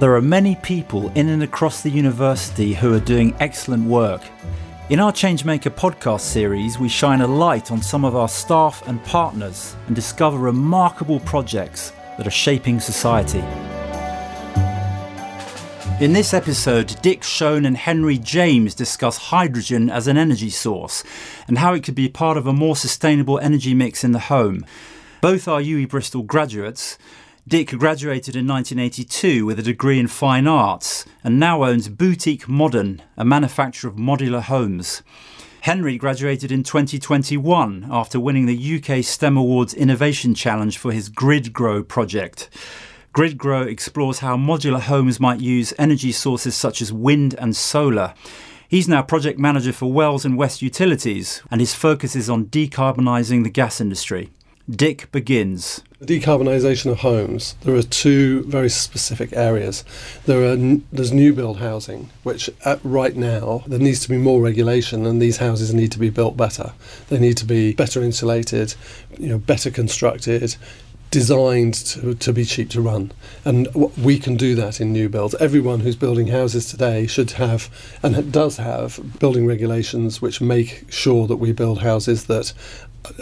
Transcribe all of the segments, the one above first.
There are many people in and across the university who are doing excellent work. In our Changemaker podcast series, we shine a light on some of our staff and partners and discover remarkable projects that are shaping society. In this episode, Dick Shone and Henry James discuss hydrogen as an energy source and how it could be part of a more sustainable energy mix in the home. Both are UWE Bristol graduates, Dick graduated in 1982 with a degree in fine arts and now owns Boutique Modern, a manufacturer of modular homes. Henry graduated in 2021 after winning the UK STEM Awards Innovation Challenge for his GridGrow project. GridGrow explores how modular homes might use energy sources such as wind and solar. He's now project manager for Wells and West Utilities, and his focus is on decarbonising the gas industry. Dick begins. The decarbonisation of homes, there are two very specific areas. There are there's new build housing, which right now there needs to be more regulation, and these houses need to be built better. They need to be better insulated, you know, better constructed, designed to, to be cheap to run. And we can do that in new builds. Everyone who's building houses today should have, and does have, building regulations which make sure that we build houses that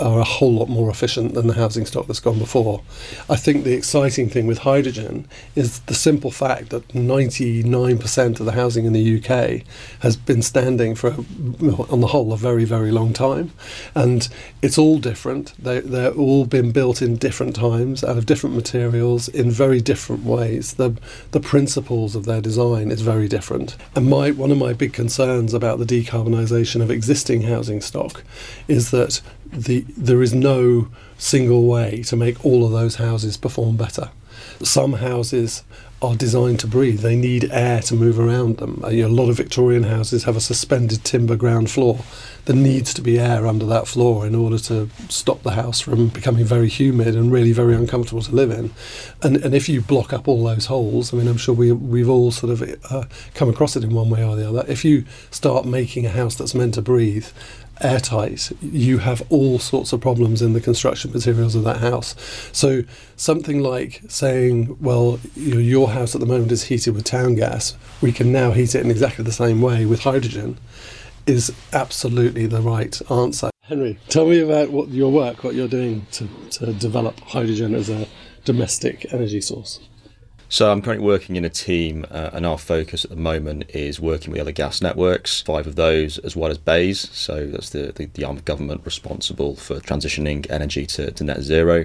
are a whole lot more efficient than the housing stock that's gone before. I think the exciting thing with hydrogen is the simple fact that 99% of the housing in the UK has been standing for, on the whole, a very, very long time. And it's all different. They, they're all been built in different times, out of different materials, in very different ways. The, the principles of their design is very different. And my, one of my big concerns about the decarbonisation of existing housing stock is that the, there is no single way to make all of those houses perform better. Some houses are designed to breathe. They need air to move around them. A lot of Victorian houses have a suspended timber ground floor. There needs to be air under that floor in order to stop the house from becoming very humid and really very uncomfortable to live in. And and if you block up all those holes, I mean, I'm sure we we've all sort of uh, come across it in one way or the other. If you start making a house that's meant to breathe airtight, you have all sorts of problems in the construction materials of that house. So something like saying, well, you know, your house at the moment is heated with town gas, we can now heat it in exactly the same way with hydrogen, is absolutely the right answer. Henry, tell me about what your work, what you're doing to, to develop hydrogen as a domestic energy source. So I'm currently working in a team, uh, and our focus at the moment is working with other gas networks, five of those, as well as BEIS. So that's the, the, the arm of government responsible for transitioning energy to, to net zero.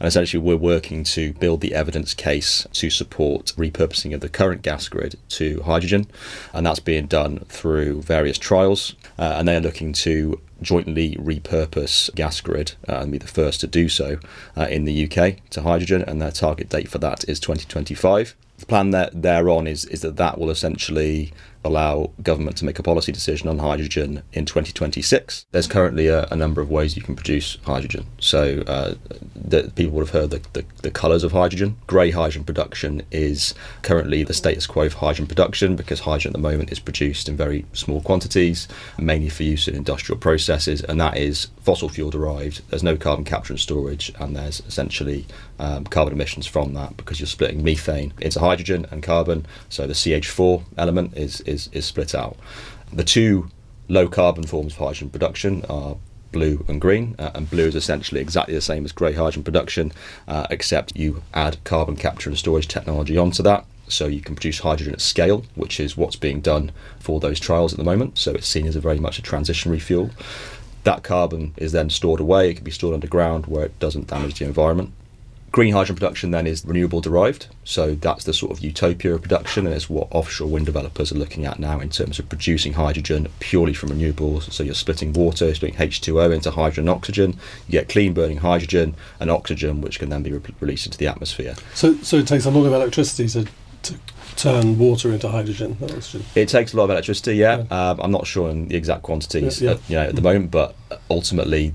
And essentially, we're working to build the evidence case to support repurposing of the current gas grid to hydrogen. And that's being done through various trials. Uh, and they are looking to jointly repurpose gas grid uh, and be the first to do so uh, in the UK to hydrogen, and their target date for that is 2025. The plan that they're on is is that that will essentially allow government to make a policy decision on hydrogen in 2026. There's currently a, a number of ways you can produce hydrogen. So uh, the, people would have heard the, the, the colours of hydrogen. Grey hydrogen production is currently the status quo of hydrogen production because hydrogen at the moment is produced in very small quantities, mainly for use in industrial processes, and that is fossil fuel derived. There's no carbon capture and storage, and there's essentially um, carbon emissions from that because you're splitting methane into hydrogen and carbon. So the CH4 element is, is is, split out. The two low carbon forms of hydrogen production are blue and green, uh, and blue is essentially exactly the same as grey hydrogen production, uh, except you add carbon capture and storage technology onto that. So you can produce hydrogen at scale, which is what's being done for those trials at the moment. So it's seen as a very much a transitionary fuel. That carbon is then stored away. It can be stored underground where it doesn't damage the environment. Green hydrogen production then is renewable derived, so that's the sort of utopia of production, and it's what offshore wind developers are looking at now in terms of producing hydrogen purely from renewables. So you're splitting water, splitting H2O into hydrogen and oxygen. You get clean burning hydrogen and oxygen, which can then be re- released into the atmosphere. So, so it takes a lot of electricity to, to turn water into hydrogen. It takes a lot of electricity. Yeah, yeah. Um, I'm not sure on the exact quantities, yeah, yeah. you know, at the moment, but ultimately,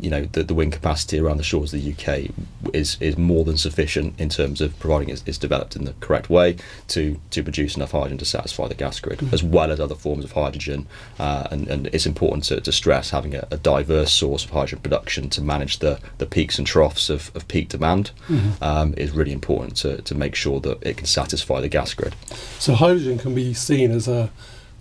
you know, the, the wind capacity around the shores of the UK is is more than sufficient in terms of providing it's, it's developed in the correct way to to produce enough hydrogen to satisfy the gas grid, mm-hmm. as well as other forms of hydrogen. Uh, and, and it's important to, to stress having a, a, diverse source of hydrogen production to manage the, the peaks and troughs of, of peak demand mm-hmm. um, is really important to, to make sure that it can satisfy the gas gas So hydrogen can be seen as a,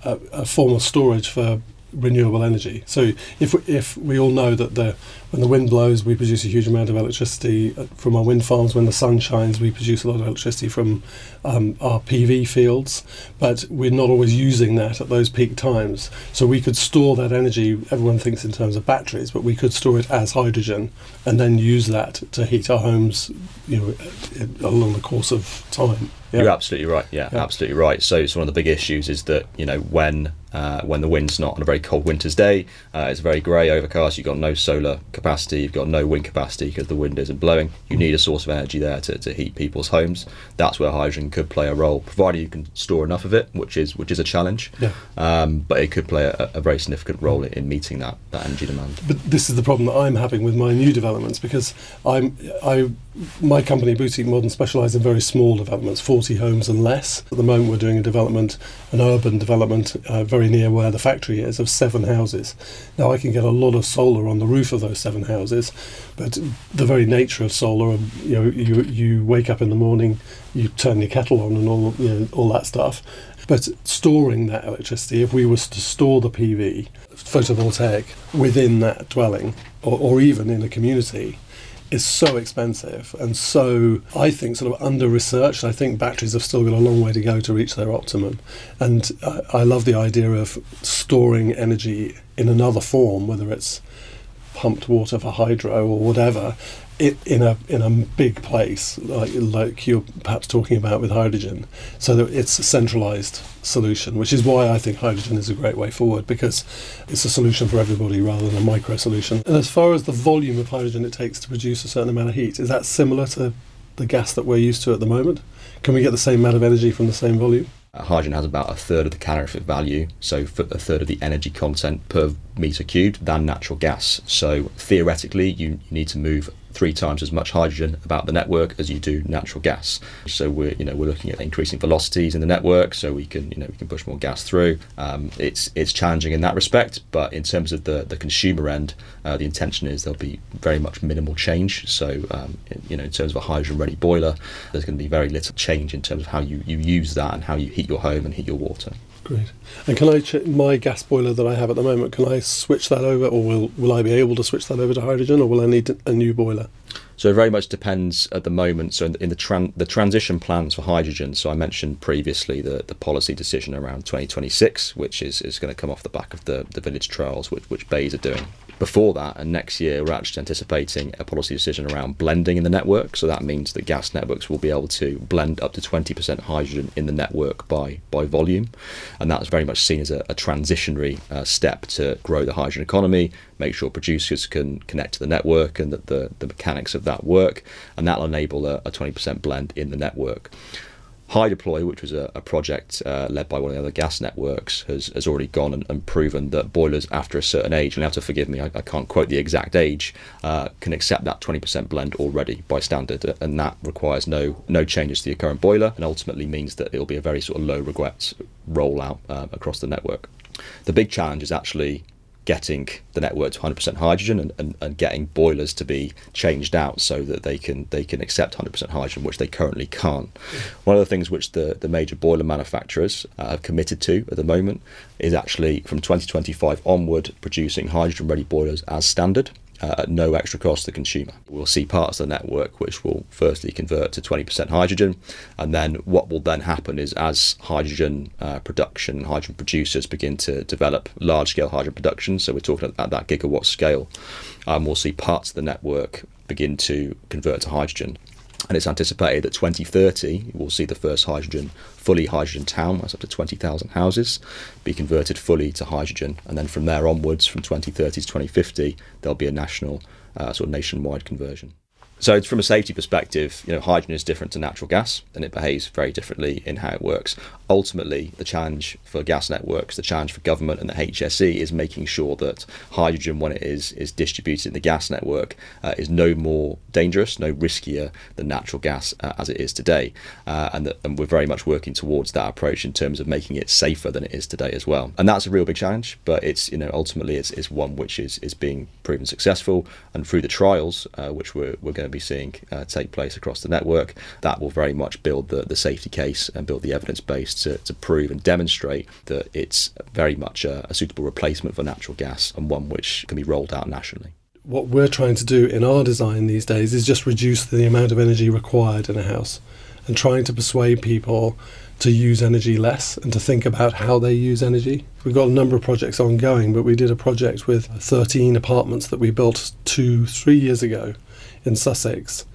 a, a form of storage for renewable energy. So if if we all know that the when the wind blows, we produce a huge amount of electricity uh, from our wind farms. When the sun shines, we produce a lot of electricity from um, our PV fields. But we're not always using that at those peak times. So we could store that energy. Everyone thinks in terms of batteries, but we could store it as hydrogen and then use that to heat our homes, you know, along the course of time. Yeah. You're absolutely right. Yeah, yeah, absolutely right. So, so one of the big issues is that you know when uh, when the wind's not on a very cold winter's day, uh, it's very grey, overcast. You've got no solar capacity, you've got no wind capacity because the wind isn't blowing. You need a source of energy there to, to heat people's homes. That's where hydrogen could play a role, provided you can store enough of it, which is which is a challenge. Yeah. Um, but it could play a, a, very significant role in meeting that, that energy demand. But this is the problem that I'm having with my new developments because I'm I my company Boutique Modern specialise in very small developments, 40 homes and less. At the moment, we're doing a development, an urban development, uh, very near where the factory is, of seven houses. Now, I can get a lot of solar on the roof of those seven houses, but the very nature of solar, um, you know, you you wake up in the morning, you turn your kettle on, and all you know, all that stuff. But storing that electricity, if we was to store the PV photovoltaic within that dwelling, or, or even in a community, is so expensive and so, I think, sort of under researched. I think batteries have still got a long way to go to reach their optimum. And I, I love the idea of storing energy in another form, whether it's pumped water for hydro or whatever, it, in a in a big place like like you're perhaps talking about with hydrogen, so that it's a centralised solution, which is why I think hydrogen is a great way forward because it's a solution for everybody rather than a micro solution. And as far as the volume of hydrogen it takes to produce a certain amount of heat, is that similar to the gas that we're used to at the moment? Can we get the same amount of energy from the same volume? Hydrogen has about a third of the calorific value, so a third of the energy content per meter cubed than natural gas. So theoretically, you need to move three times as much hydrogen about the network as you do natural gas. So we're you know we're looking at increasing velocities in the network, so we can you know we can push more gas through. Um, it's it's challenging in that respect, but in terms of the the consumer end, uh, the intention is there'll be very much minimal change. So um, you know in terms of a hydrogen ready boiler, there's going to be very little change in terms of how you, you use that and how you heat your home and heat your water. Great. And can I ch- my gas boiler that I have at the moment? Can I switch that over, or will will I be able to switch that over to hydrogen, or will I need a new boiler? So it very much depends at the moment. So in the, in the, tran- the transition plans for hydrogen. So I mentioned previously the, the policy decision around 2026, which is, is going to come off the back of the, the village trials, which, which BEIS are doing before that, and next year, we're actually anticipating a policy decision around blending in the network. So that means that gas networks will be able to blend up to 20% hydrogen in the network by, by volume. And that's very much seen as a, a transitionary uh, step to grow the hydrogen economy, make sure producers can connect to the network and that the, the mechanics of that work. And that'll enable a, a 20% blend in the network. High HyDeploy, which was a, a project uh, led by one of the other gas networks, has, has already gone and, and, proven that boilers after a certain age, and have to forgive me, I, I can't quote the exact age, uh, can accept that 20% blend already by standard, and that requires no no changes to your current boiler, and ultimately means that it'll be a very sort of low regrets rollout uh, across the network. The big challenge is actually getting the network to 100% hydrogen and, and, and, getting boilers to be changed out so that they can they can accept 100% hydrogen, which they currently can't. One of the things which the, the major boiler manufacturers uh, have committed to at the moment is actually from 2025 onward producing hydrogen ready boilers as standard uh, at no extra cost to the consumer. We'll see parts of the network which will firstly convert to 20% hydrogen, and then what will then happen is as hydrogen uh, production, hydrogen producers begin to develop large scale hydrogen production, so we're talking at that gigawatt scale, um, we'll see parts of the network begin to convert to hydrogen and it's anticipated that 2030 we'll see the first hydrogen fully hydrogen town. That's up to 20,000 houses be converted fully to hydrogen. And then from there onwards from 2030 to 2050 there'll be a national uh, sort of nationwide conversion so from a safety perspective, you know, hydrogen is different to natural gas and it behaves very differently in how it works. Ultimately, the challenge for gas networks, the challenge for government and the HSE is making sure that hydrogen, when it is is distributed in the gas network, uh, is no more dangerous, no riskier than natural gas uh, as it is today. Uh, and, that, and we're very much working towards that approach in terms of making it safer than it is today as well. And that's a real big challenge, but it's you know ultimately it's, it's one which is is being proven successful. And through the trials, uh, which we're we're going to be seeing uh, take place across the network. That will very much build the, the safety case and build the evidence base to, to prove and demonstrate that it's very much a, a suitable replacement for natural gas and one which can be rolled out nationally what we're trying to do in our design these days is just reduce the amount of energy required in a house and trying to persuade people to use energy less and to think about how they use energy. We've got a number of projects ongoing, but we did a project with 13 apartments that we built two, three years ago in Sussex.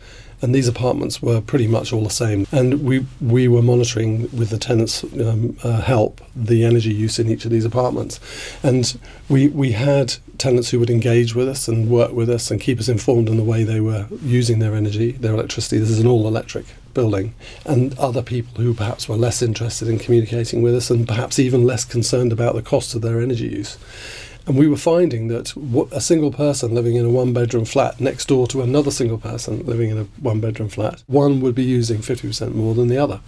And these apartments were pretty much all the same. And we, we were monitoring with the tenants' um, uh, help the energy use in each of these apartments. And we, we had tenants who would engage with us and work with us and keep us informed in the way they were using their energy, their electricity. This is an all electric building, and other people who perhaps were less interested in communicating with us and perhaps even less concerned about the cost of their energy use. And we were finding that a single person living in a one bedroom flat next door to another single person living in a one bedroom flat, one would be using 50% more than the other.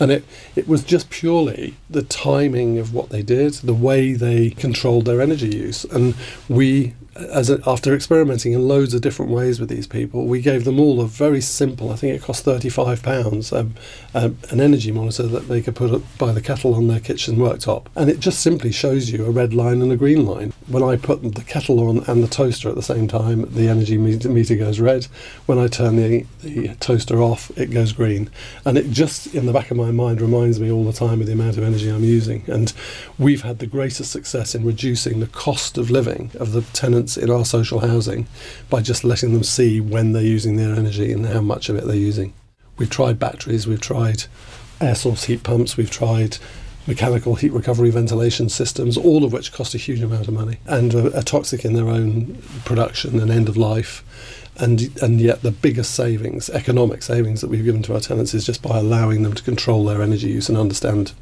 And it, it was just purely the timing of what they did, the way they controlled their energy use. And we as a, after experimenting in loads of different ways with these people, we gave them all a very simple. I think it cost thirty five pounds, um, um, an energy monitor that they could put by the kettle on their kitchen worktop, and it just simply shows you a red line and a green line. When I put the kettle on and the toaster at the same time, the energy meter goes red. When I turn the, the toaster off, it goes green, and it just in the back of my mind reminds me all the time of the amount of energy I'm using. And we've had the greatest success in reducing the cost of living of the tenants in our social housing by just letting them see when they're using their energy and how much of it they're using. We've tried batteries, we've tried air source heat pumps, we've tried mechanical heat recovery ventilation systems, all of which cost a huge amount of money and are, are toxic in their own production and end of life. And, and yet, the biggest savings, economic savings that we've given to our tenants is just by allowing them to control their energy use and understand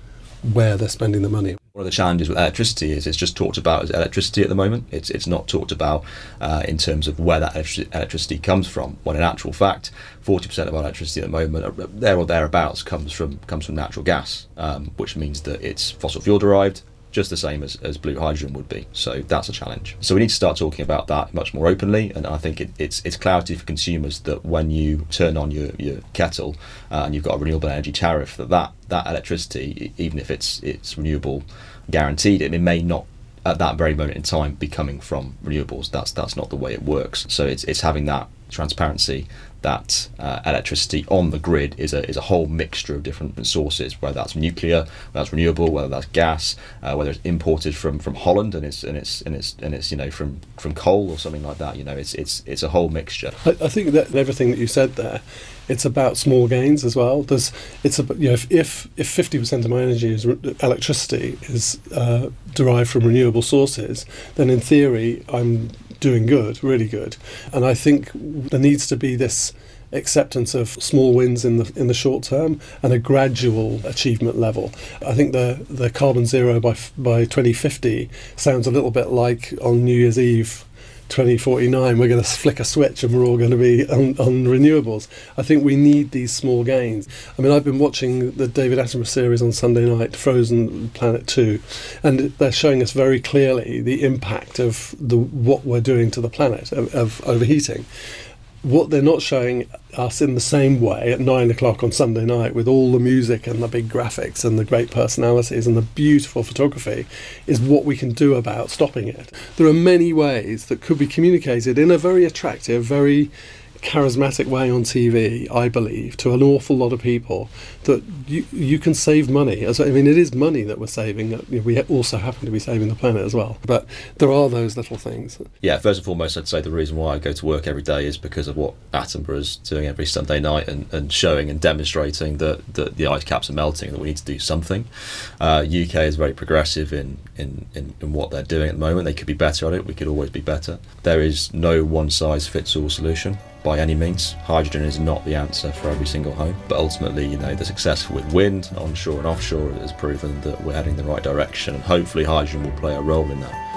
where they're spending the money. One of the challenges with electricity is it's just talked about as electricity at the moment. It's it's not talked about uh, in terms of where that electricity comes from. When in actual fact, forty percent of our electricity at the moment, uh, there or thereabouts, comes from comes from natural gas, um, which means that it's fossil fuel derived just the same as, as blue hydrogen would be. So that's a challenge. So we need to start talking about that much more openly. And I think it, it's it's clarity for consumers that when you turn on your, your kettle uh, and you've got a renewable energy tariff, that, that that electricity, even if it's it's renewable guaranteed, it, may not at that very moment in time be coming from renewables. That's that's not the way it works. So it's it's having that transparency that uh, electricity on the grid is a, is a whole mixture of different sources, whether that's nuclear, whether that's renewable, whether that's gas, uh, whether it's imported from, from Holland and it's and it's and it's and it's you know from, from coal or something like that. You know, it's it's it's a whole mixture. I, I think that everything that you said there, it's about small gains as well. There's it's a you know if if if fifty percent of my energy is re- electricity is uh, derived from renewable sources, then in theory I'm doing good, really good. And I think there needs to be this acceptance of small wins in the in the short term and a gradual achievement level. I think the the carbon zero by by 2050 sounds a little bit like on New Year's Eve 2049 we're going to flick a switch and we're all going to be on, on, renewables. I think we need these small gains. I mean, I've been watching the David Attenborough series on Sunday night, Frozen Planet 2, and they're showing us very clearly the impact of the what we're doing to the planet of, of overheating what they're not showing us in the same way at nine o'clock on Sunday night with all the music and the big graphics and the great personalities and the beautiful photography is what we can do about stopping it. There are many ways that could be communicated in a very attractive, very charismatic way on TV, I believe, to an awful lot of people that you you can save money. I mean, it is money that we're saving. We also happen to be saving the planet as well. But there are those little things. Yeah, first and foremost, I'd say the reason why I go to work every day is because of what Attenborough is doing every Sunday night and, and showing and demonstrating that, that the ice caps are melting and that we need to do something. Uh, UK is very progressive in, in, in, in what they're doing at the moment. They could be better at it. We could always be better. There is no one size fits all solution by any means. Hydrogen is not the answer for every single home, but ultimately, you know, the success with wind, onshore and offshore, has proven that we're heading the right direction, and hopefully, hydrogen will play a role in that.